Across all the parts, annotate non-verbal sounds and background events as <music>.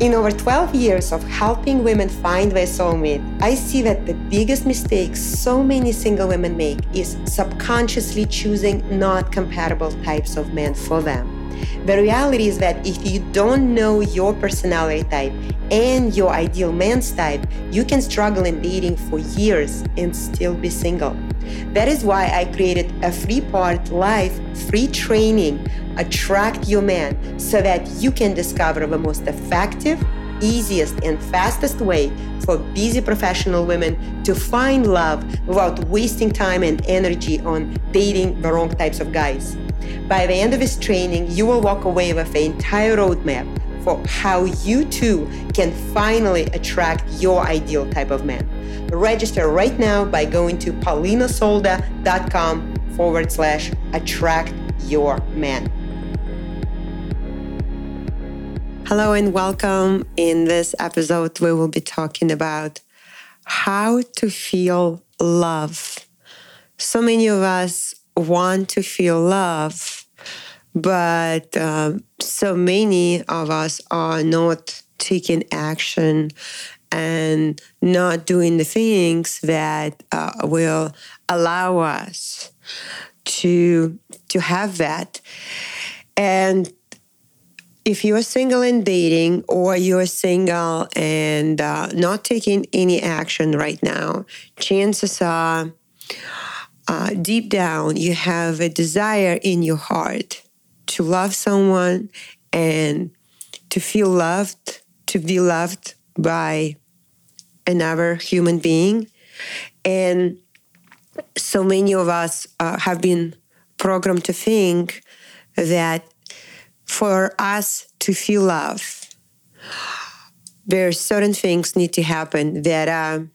In over 12 years of helping women find their soulmate, I see that the biggest mistake so many single women make is subconsciously choosing not compatible types of men for them. The reality is that if you don't know your personality type and your ideal man's type, you can struggle in dating for years and still be single. That is why I created a free part live free training, Attract Your Man, so that you can discover the most effective, easiest, and fastest way for busy professional women to find love without wasting time and energy on dating the wrong types of guys. By the end of this training, you will walk away with the entire roadmap for how you too can finally attract your ideal type of man. Register right now by going to paulinasolda.com forward slash attract your man. Hello and welcome. In this episode, we will be talking about how to feel love. So many of us want to feel love, but uh, so many of us are not taking action and not doing the things that uh, will allow us to to have that. And if you're single and dating or you're single and uh, not taking any action right now chances are uh, deep down you have a desire in your heart to love someone and to feel loved to be loved by another human being. And so many of us uh, have been programmed to think that for us to feel love, there are certain things need to happen that are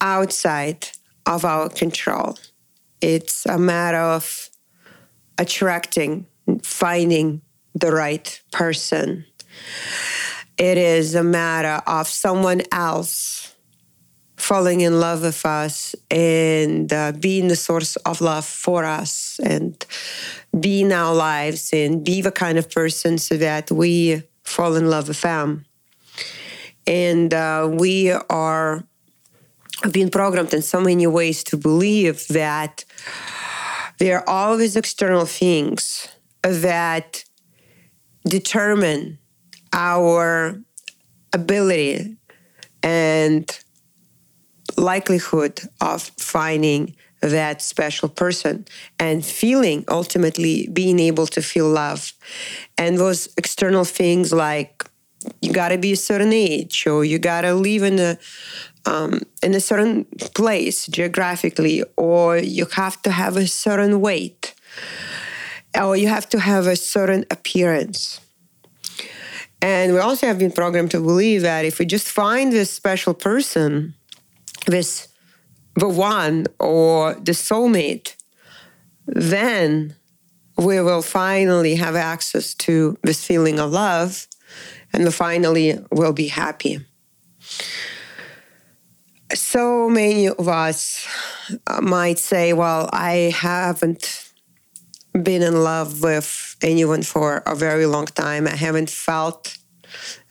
outside of our control. It's a matter of attracting, finding the right person. It is a matter of someone else falling in love with us and uh, being the source of love for us and be in our lives and be the kind of person so that we fall in love with them. And uh, we are being programmed in so many ways to believe that there are always external things that determine our ability and likelihood of finding that special person and feeling ultimately being able to feel love. And those external things like you got to be a certain age or you got to live in a um, in a certain place geographically or you have to have a certain weight or you have to have a certain appearance and we also have been programmed to believe that if we just find this special person, this the one or the soulmate, then we will finally have access to this feeling of love and finally will be happy. So many of us uh, might say, Well, I haven't been in love with anyone for a very long time. I haven't felt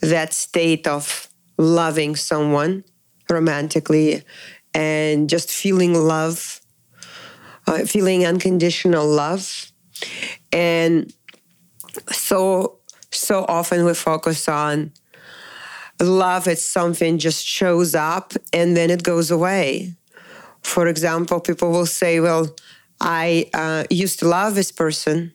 that state of loving someone romantically and just feeling love, uh, feeling unconditional love. And so, so often we focus on love it's something just shows up and then it goes away. For example, people will say, Well, I uh, used to love this person,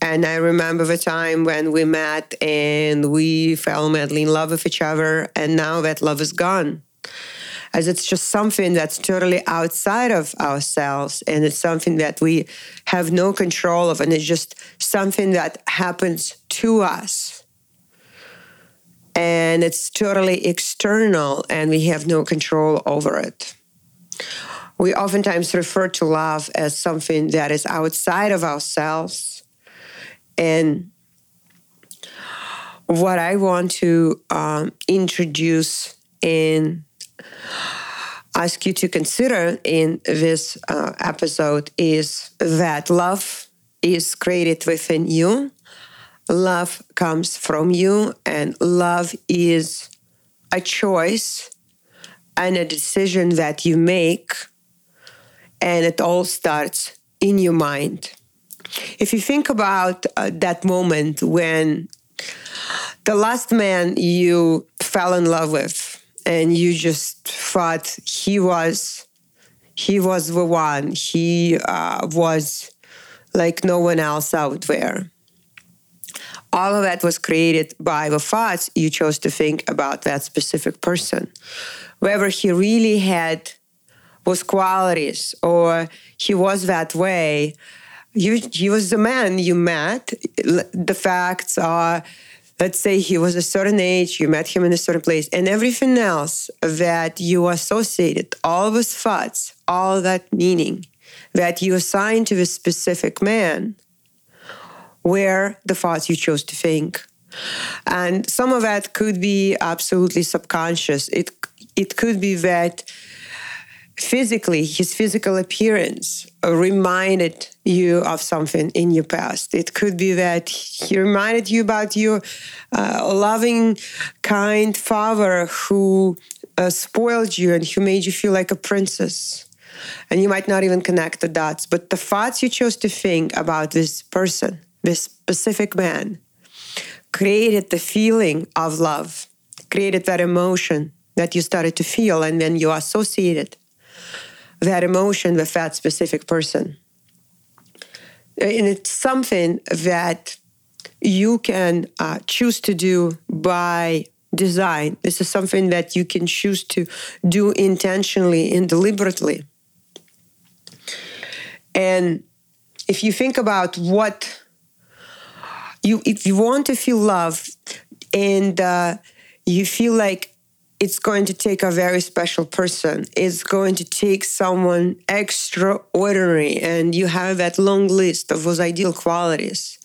and I remember the time when we met and we fell madly in love with each other, and now that love is gone. As it's just something that's totally outside of ourselves, and it's something that we have no control of, and it's just something that happens to us. And it's totally external, and we have no control over it. We oftentimes refer to love as something that is outside of ourselves and what I want to um, introduce and ask you to consider in this uh, episode is that love is created within you. love comes from you, and love is a choice and a decision that you make, and it all starts in your mind. If you think about uh, that moment when the last man you fell in love with and you just thought he was he was the one he uh, was like no one else out there. All of that was created by the thoughts you chose to think about that specific person. Whether he really had was qualities or he was that way you, he was the man you met the facts are let's say he was a certain age, you met him in a certain place, and everything else that you associated, all those thoughts, all that meaning that you assigned to this specific man were the thoughts you chose to think. And some of that could be absolutely subconscious. It it could be that physically, his physical appearance reminded you of something in your past. It could be that he reminded you about your uh, loving, kind father who uh, spoiled you and who made you feel like a princess. And you might not even connect the dots, but the thoughts you chose to think about this person, this specific man, created the feeling of love, created that emotion that you started to feel, and then you associated that emotion with that specific person. And it's something that you can uh, choose to do by design. This is something that you can choose to do intentionally and deliberately. And if you think about what you, if you want to feel love and uh, you feel like it's going to take a very special person. It's going to take someone extraordinary, and you have that long list of those ideal qualities.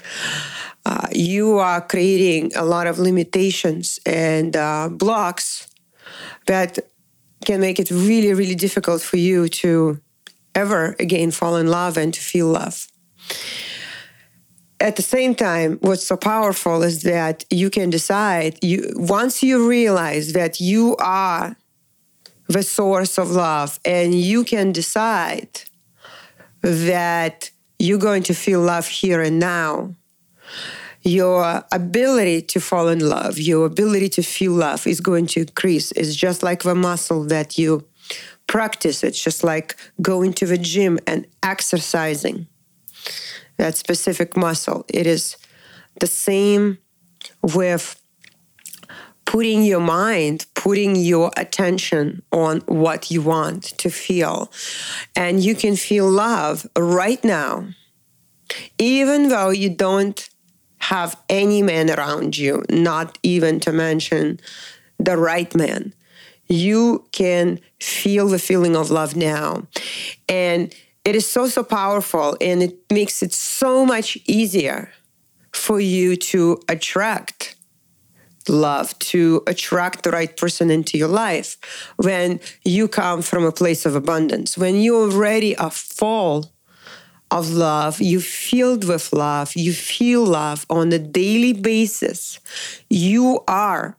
Uh, you are creating a lot of limitations and uh, blocks that can make it really, really difficult for you to ever again fall in love and to feel love at the same time what's so powerful is that you can decide you once you realize that you are the source of love and you can decide that you're going to feel love here and now your ability to fall in love your ability to feel love is going to increase. It's just like the muscle that you practice. It's just like going to the gym and exercising that specific muscle. It is the same with putting your mind, putting your attention on what you want to feel. And you can feel love right now, even though you don't have any man around you, not even to mention the right man. You can feel the feeling of love now. And it is so so powerful and it makes it so much easier for you to attract love to attract the right person into your life. When you come from a place of abundance when you already are full of love you filled with love you feel love on a daily basis you are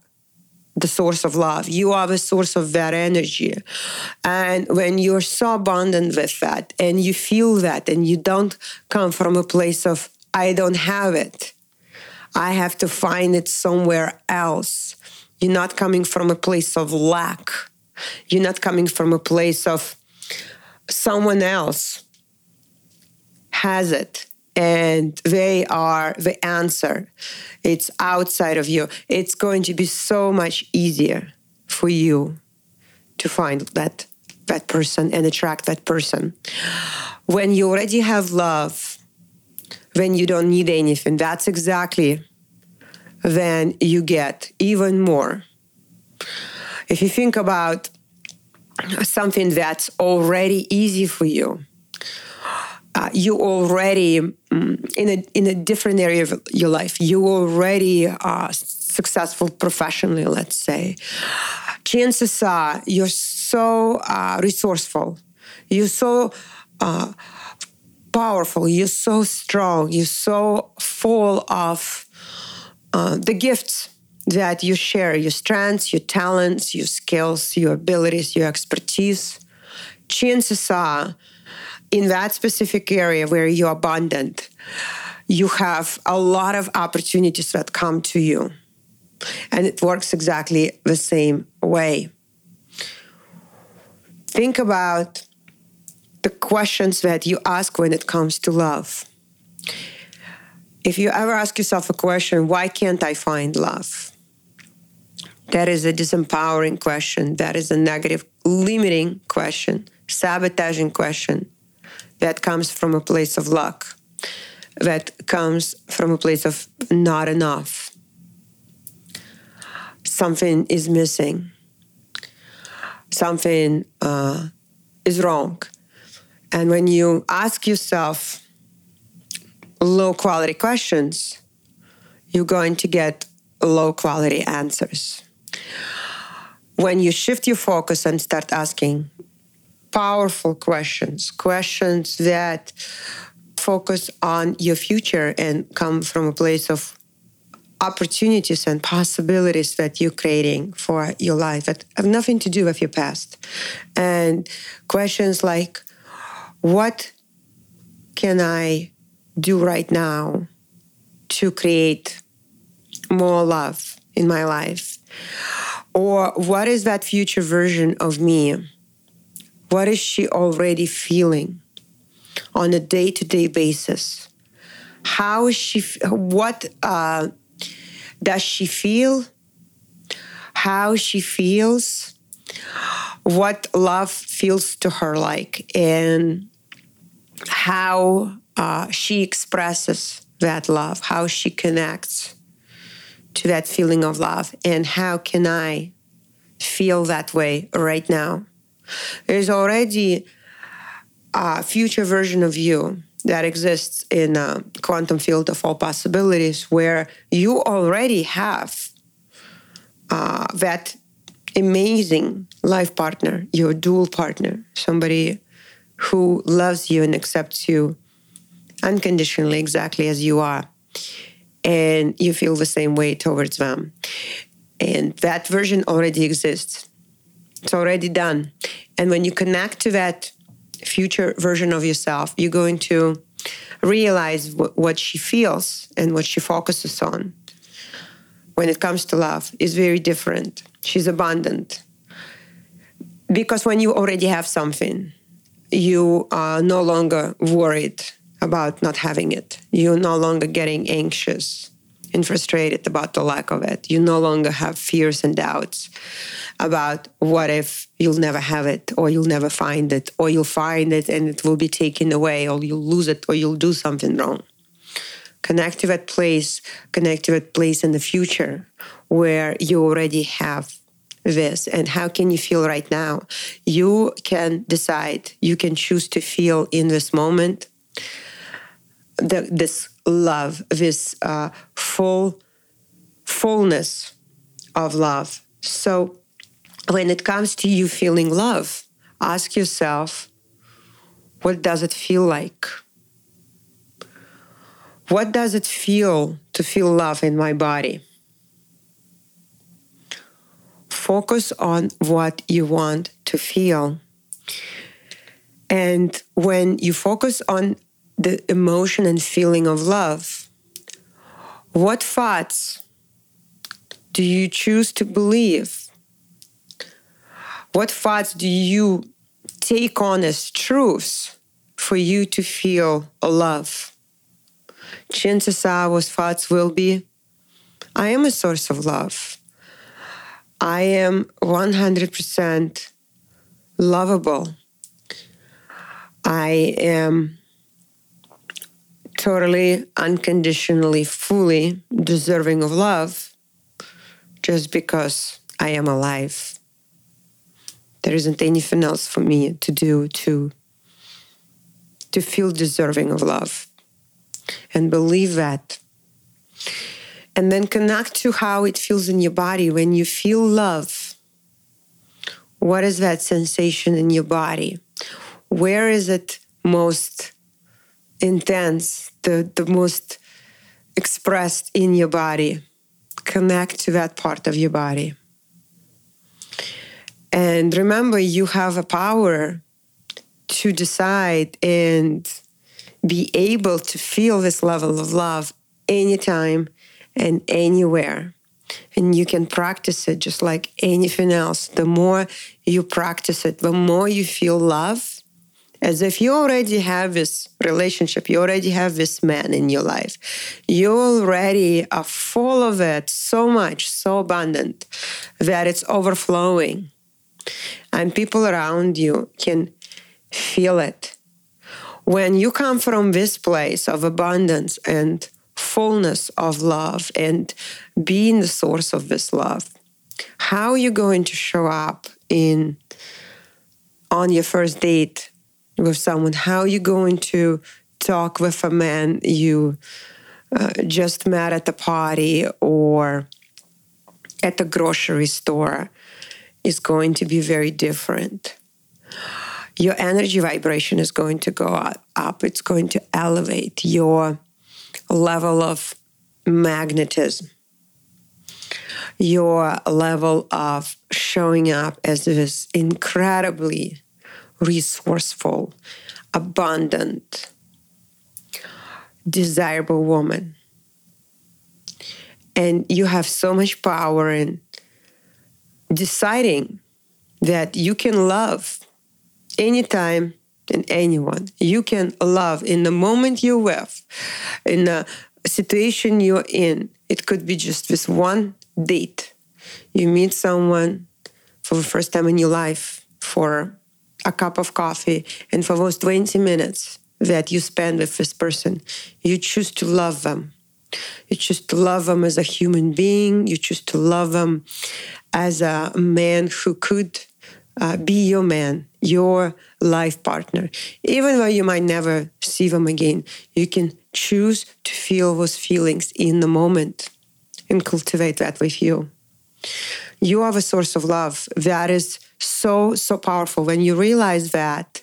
the source of love. You are the source of that energy. And when you're so abundant with that and you feel that and you don't come from a place of, I don't have it, I have to find it somewhere else. You're not coming from a place of lack. You're not coming from a place of someone else has it and they are the answer. It's outside of you. It's going to be so much easier for you to find that that person and attract that person. When you already have love, when you don't need anything, that's exactly when you get even more. If you think about something that's already easy for you, uh, you already um, in a in a different area of your life. You already are successful professionally. Let's say, chances are you're so uh, resourceful. You're so uh, powerful. You're so strong. You're so full of uh, the gifts that you share, your strengths, your talents, your skills, your abilities, your expertise, chances are in that specific area where you're abundant, you have a lot of opportunities that come to you. And it works exactly the same way. Think about the questions that you ask when it comes to love. If you ever ask yourself a question, why can't I find love? That is a disempowering question. That is a negative, limiting question, sabotaging question that comes from a place of luck, that comes from a place of not enough. Something is missing, something uh, is wrong. And when you ask yourself low quality questions, you're going to get low quality answers. When you shift your focus and start asking powerful questions, questions that focus on your future and come from a place of opportunities and possibilities that you're creating for your life that have nothing to do with your past. And questions like, what can I do right now to create more love in my life? Or what is that future version of me what is she already feeling on a day to day basis? How is she, what uh, does she feel? How she feels? What love feels to her like? And how uh, she expresses that love, how she connects to that feeling of love, and how can I feel that way right now? There's already a future version of you that exists in a quantum field of all possibilities where you already have uh, that amazing life partner, your dual partner, somebody who loves you and accepts you unconditionally, exactly as you are. And you feel the same way towards them. And that version already exists. It's already done. And when you connect to that future version of yourself, you're going to realize w- what she feels and what she focuses on when it comes to love is very different. She's abundant. Because when you already have something, you are no longer worried about not having it. You're no longer getting anxious and frustrated about the lack of it. You no longer have fears and doubts about what if you'll never have it, or you'll never find it, or you'll find it and it will be taken away, or you'll lose it, or you'll do something wrong. Connect to that place, connect to that place in the future where you already have this and how can you feel right now you can decide you can choose to feel in this moment the, this love, this uh, full fullness of love. So when it comes to you feeling love, ask yourself, what does it feel like? What does it feel to feel love in my body? Focus on what you want to feel. And when you focus on the emotion and feeling of love, what thoughts do you choose to believe? What thoughts do you take on as truths for you to feel a love? Chances are those thoughts will be I am a source of love. I am 100% lovable. I am totally, unconditionally, fully deserving of love just because I am alive. There isn't anything else for me to do to, to feel deserving of love and believe that. And then connect to how it feels in your body when you feel love. What is that sensation in your body? Where is it most intense, the, the most expressed in your body. connect to that part of your body. And remember, you have a power to decide and be able to feel this level of love anytime and anywhere. And you can practice it just like anything else. The more you practice it, the more you feel love, as if you already have this relationship, you already have this man in your life. You already are full of it so much, so abundant that it's overflowing. And people around you can feel it. When you come from this place of abundance and fullness of love and being the source of this love, how are you going to show up in on your first date with someone? How you going to talk with a man you uh, just met at the party or at the grocery store? Is going to be very different. Your energy vibration is going to go up. It's going to elevate your level of magnetism, your level of showing up as this incredibly resourceful, abundant, desirable woman. And you have so much power in deciding that you can love anytime and anyone. You can love in the moment you're with, in the situation you're in. It could be just this one date. You meet someone for the first time in your life for a cup of coffee, and for those 20 minutes that you spend with this person, you choose to love them. You choose to love them as a human being. You choose to love them as a man who could uh, be your man, your life partner. Even though you might never see them again, you can choose to feel those feelings in the moment and cultivate that with you. You are the source of love. That is so, so powerful. When you realize that,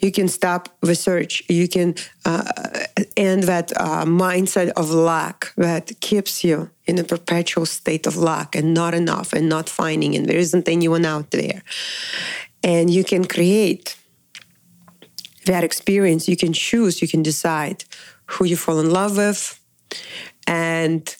you can stop the search. You can uh, end that uh, mindset of lack that keeps you in a perpetual state of lack and not enough and not finding, and there isn't anyone out there. And you can create that experience. You can choose, you can decide who you fall in love with and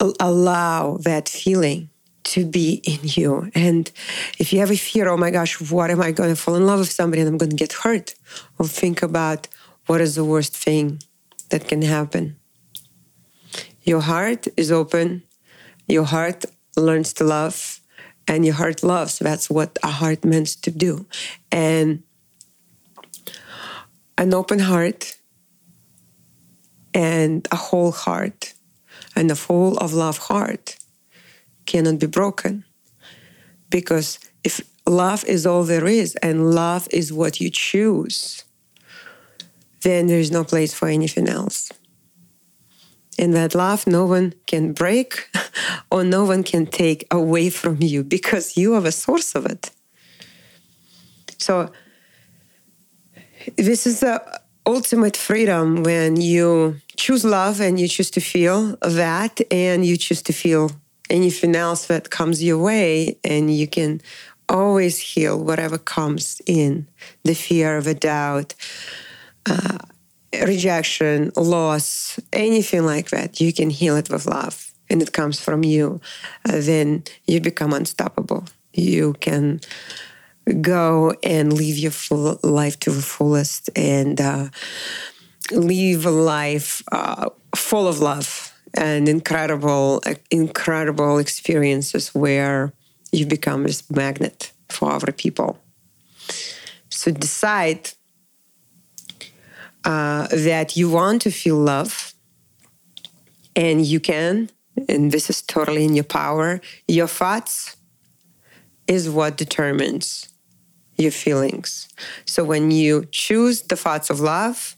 allow that feeling to be in you. And if you ever fear, oh my gosh, what am I going to fall in love with somebody and I'm going to get hurt? Or think about what is the worst thing that can happen. Your heart is open, your heart learns to love, and your heart loves. That's what a heart meant to do. And an open heart and a whole heart and a full of love heart cannot be broken. Because if love is all there is and love is what you choose, then there is no place for anything else. And that love no one can break <laughs> or no one can take away from you because you are the source of it. So, this is the ultimate freedom when you choose love and you choose to feel that and you choose to feel anything else that comes your way, and you can always heal whatever comes in the fear of a doubt, uh, rejection, loss, anything like that. You can heal it with love, and it comes from you. Uh, then you become unstoppable. You can go and live your full life to the fullest and uh, live a life uh, full of love and incredible, incredible experiences where you become this magnet for other people. So decide uh, that you want to feel love and you can, and this is totally in your power. Your thoughts is what determines your feelings. So when you choose the thoughts of love,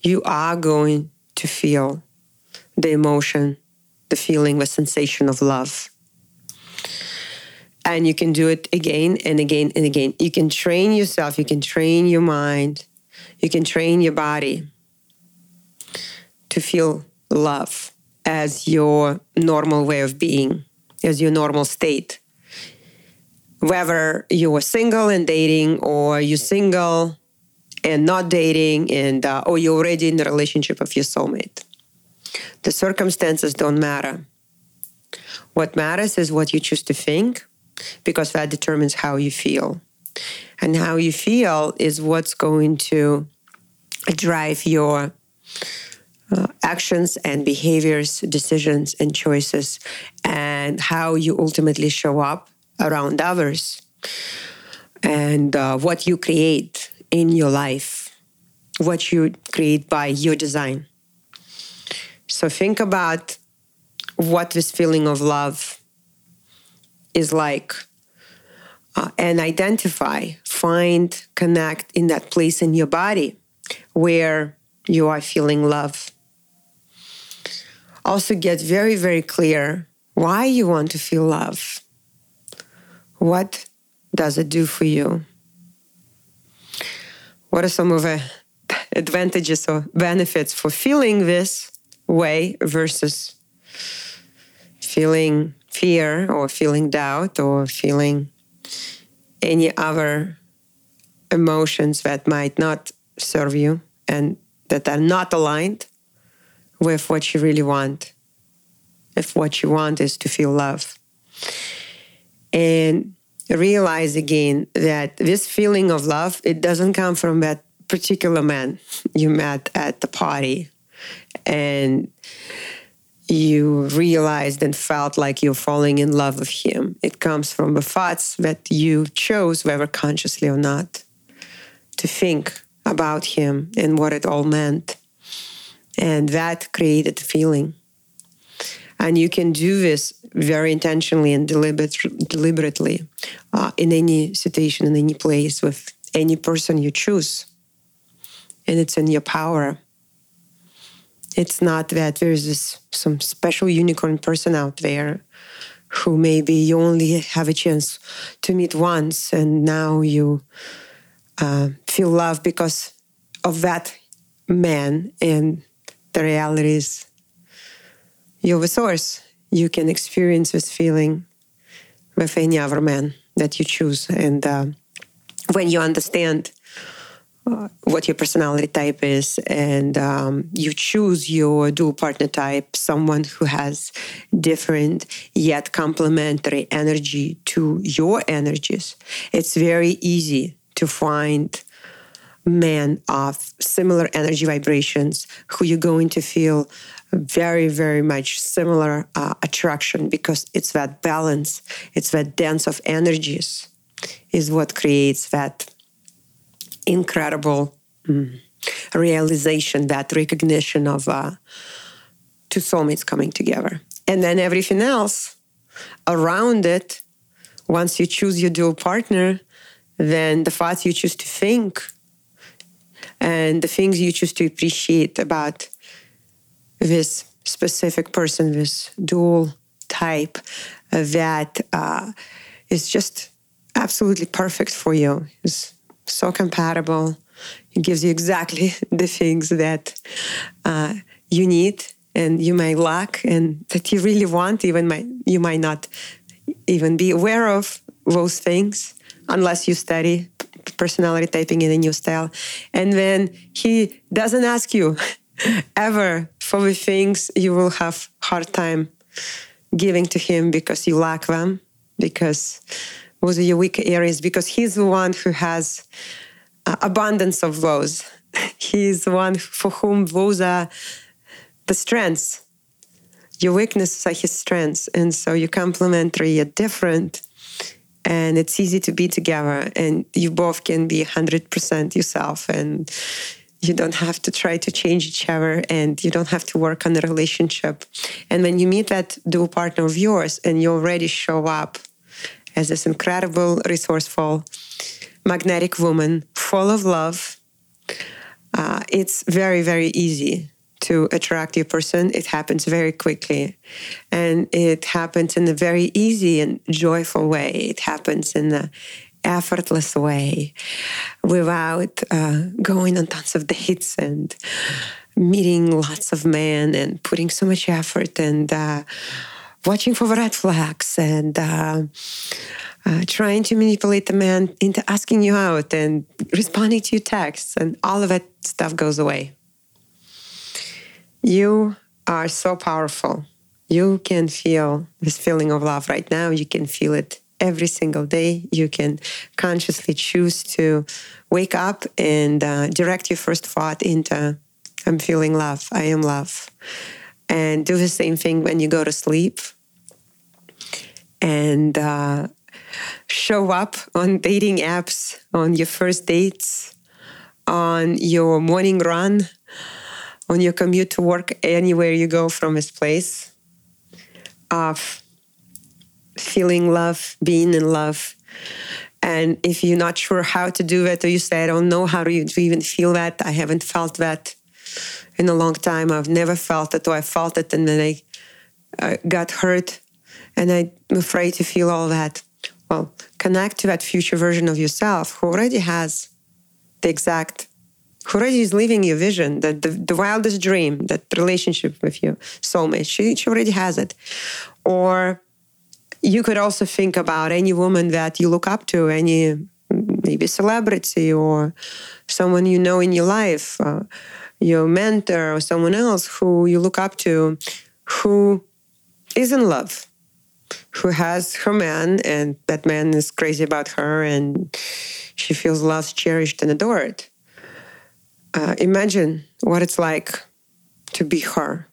you are going to feel the emotion, the feeling, the sensation of love. And you can do it again and again and again. You can train yourself, you can train your mind, you can train your body to feel love as your normal way of being, as your normal state. Whether you are single and dating, or you're single and not dating, and uh, or you're already in the relationship of your soulmate. The circumstances don't matter. What matters is what you choose to think, because that determines how you feel. And how you feel is what's going to drive your uh, actions and behaviors, decisions and choices, and how you ultimately show up around others, and uh, what you create in your life, what you create by your design. So think about what this feeling of love is like uh, and identify, find, connect in that place in your body where you are feeling love. Also, get very, very clear why you want to feel love. What does it do for you? What are some of the advantages or benefits for feeling this way versus feeling fear or feeling doubt or feeling any other emotions that might not serve you and that are not aligned with what you really want. If what you want is to feel love. And realize again that this feeling of love, it doesn't come from that particular man <laughs> you met at the party and you realized and felt like you're falling in love with him. It comes from the thoughts that you chose, whether consciously or not, to think about him and what it all meant. And that created the feeling. And you can do this very intentionally and deliberate, deliberately uh, in any situation, in any place, with any person you choose. And it's in your power. It's not that there's this, some special unicorn person out there who maybe you only have a chance to meet once and now you uh, feel love because of that man. And the reality is, you're the source. You can experience this feeling with any other man that you choose. And uh, when you understand uh, what your personality type is and um, you choose your dual partner type, someone who has different yet complementary energy to your energies, it's very easy to find men of similar energy vibrations who you're going to feel very, very much similar uh, attraction because it's that balance, it's that dance of energies is what creates that incredible mm, realization, that recognition of uh, two soulmates coming together. And then everything else around it, once you choose your dual partner, then the thoughts you choose to think and the things you choose to appreciate about this specific person, this dual type that uh, is just absolutely perfect for you. It's so compatible. It gives you exactly <laughs> the things that uh, you need and you may lack and that you really want. Even might you might not even be aware of those things unless you study personality typing in a new style. And then he doesn't ask you <laughs> ever for the things you will have hard time giving to him because you lack them, because those are your weak areas, because he's the one who has uh, abundance of those. <laughs> he's the one for whom those are the strengths. Your weaknesses are his strengths. And so you're complementary, you're different and it's easy to be together and you both can be 100% yourself and you don't have to try to change each other and you don't have to work on the relationship. And when you meet that dual partner of yours and you already show up as this incredible resourceful magnetic woman full of love uh, it's very very easy to attract your person, it happens very quickly. And it happens in a very easy and joyful way. It happens in a effortless way without uh, going on tons of dates and meeting lots of men and putting so much effort and uh, watching for red flags and uh, uh, trying to manipulate the man into asking you out and responding to your texts, and all of that stuff goes away. You are so powerful. You can feel this feeling of love right now. You can feel it every single day. You can consciously choose to wake up and uh, direct your first thought into I'm feeling love, I am love. And do the same thing when you go to sleep. And uh, show up on dating apps, on your first dates, on your morning run, on your commute to work, anywhere you go from this place of feeling love, being in love. And if you're not sure how to do that, or you say, I don't know how to even feel that, I haven't felt that in a long time. I've never felt it, or I felt it and then I uh, got hurt and I'm afraid to feel all that. Well, connect to that future version of yourself who already has the exact, already is living your vision, that the, the wildest dream, that relationship with your soulmate. She, she already has it. Or you could also think about any woman that you look up to, any maybe celebrity or someone you know in your life, uh, your mentor or someone else who you look up to, who is in love, who has her man, and that man is crazy about her, and she feels loved, cherished, and adored. Uh, imagine what it's like to be her.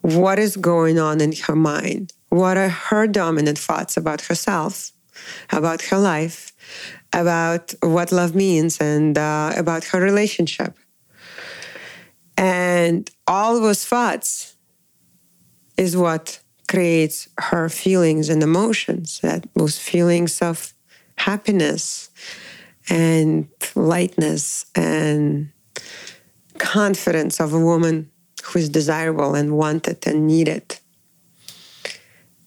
What is going on in her mind? What are her dominant thoughts about herself, about her life, about what love means, and uh, about her relationship? And all those thoughts is what creates her feelings and emotions, that those feelings of happiness and lightness and confidence of a woman who is desirable and wanted and needed.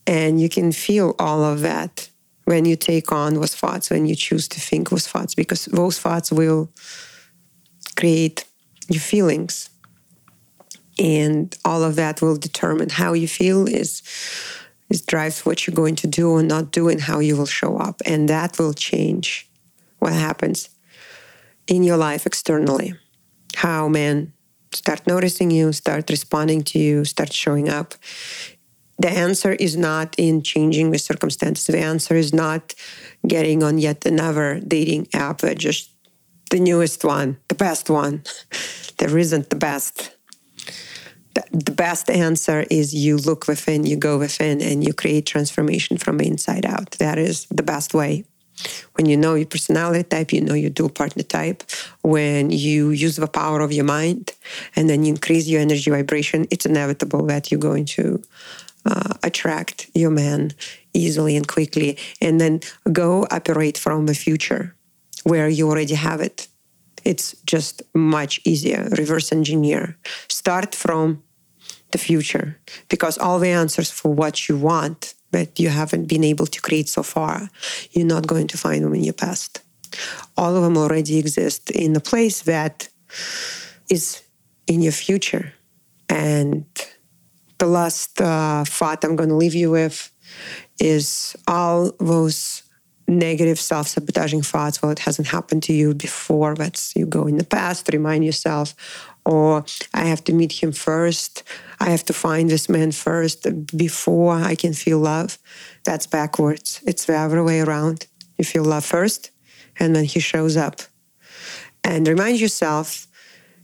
And you can feel all of that when you take on those thoughts, when you choose to think those thoughts, because those thoughts will create your feelings. And all of that will determine how you feel is is drives what you're going to do or not do and how you will show up. And that will change what happens in your life externally. How men start noticing you, start responding to you, start showing up the answer is not in changing the circumstances. The answer is not getting on yet another dating app, but just the newest one, the best one. <laughs> there isn't the best. The, the best answer is you look within, you go within, and you create transformation from the inside out. That is the best way. When you know your personality type, you know your dual partner type. When you use the power of your mind and then increase your energy vibration, it's inevitable that you're going to uh, attract your man easily and quickly, and then go operate from the future where you already have it. It's just much easier. Reverse engineer. Start from the future because all the answers for what you want that you haven't been able to create so far, you're not going to find them in your past. All of them already exist in a place that is in your future. And the last uh, thought I'm going to leave you with is all those negative self sabotaging thoughts. Well, it hasn't happened to you before. Let's you go in the past, remind yourself, or I have to meet him first. I have to find this man first before I can feel love. That's backwards. It's the other way around. You feel love first, and then he shows up. And remind yourself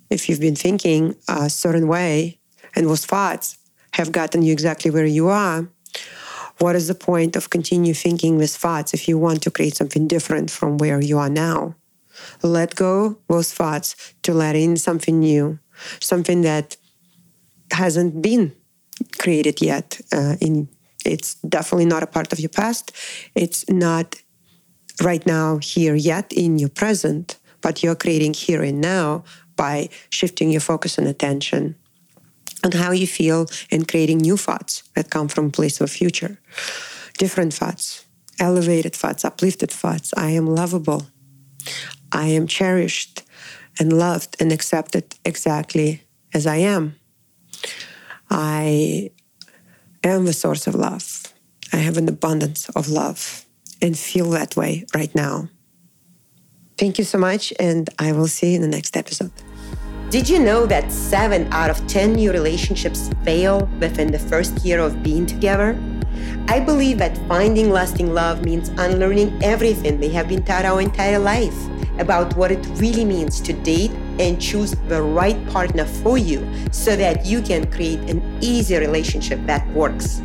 if you've been thinking a certain way and those thoughts have gotten you exactly where you are, what is the point of continue thinking with thoughts if you want to create something different from where you are now? Let go those thoughts to let in something new, something that hasn't been created yet. Uh, in it's definitely not a part of your past. It's not right now here yet in your present, but you're creating here and now by shifting your focus and attention on how you feel and creating new thoughts that come from a place of future. Different thoughts, elevated thoughts, uplifted thoughts. I am lovable. I am cherished and loved and accepted exactly as I am. I am the source of love. I have an abundance of love and feel that way right now. Thank you so much, and I will see you in the next episode. Did you know that seven out of 10 new relationships fail within the first year of being together? I believe that finding lasting love means unlearning everything they have been taught our entire life about what it really means to date and choose the right partner for you so that you can create an easy relationship that works.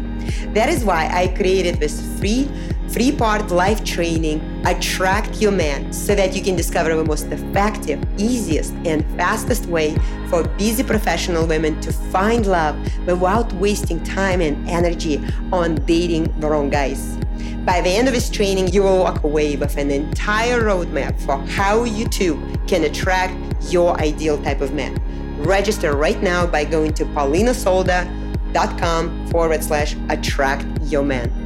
That is why I created this free three part life training, Attract Your Man, so that you can discover the most effective, easiest, and fastest way for busy professional women to find love without wasting time and energy on dating the wrong guys. By the end of this training, you will walk away with an entire roadmap for how you too can attract your ideal type of man. Register right now by going to paulinasolda.com forward slash attract your man.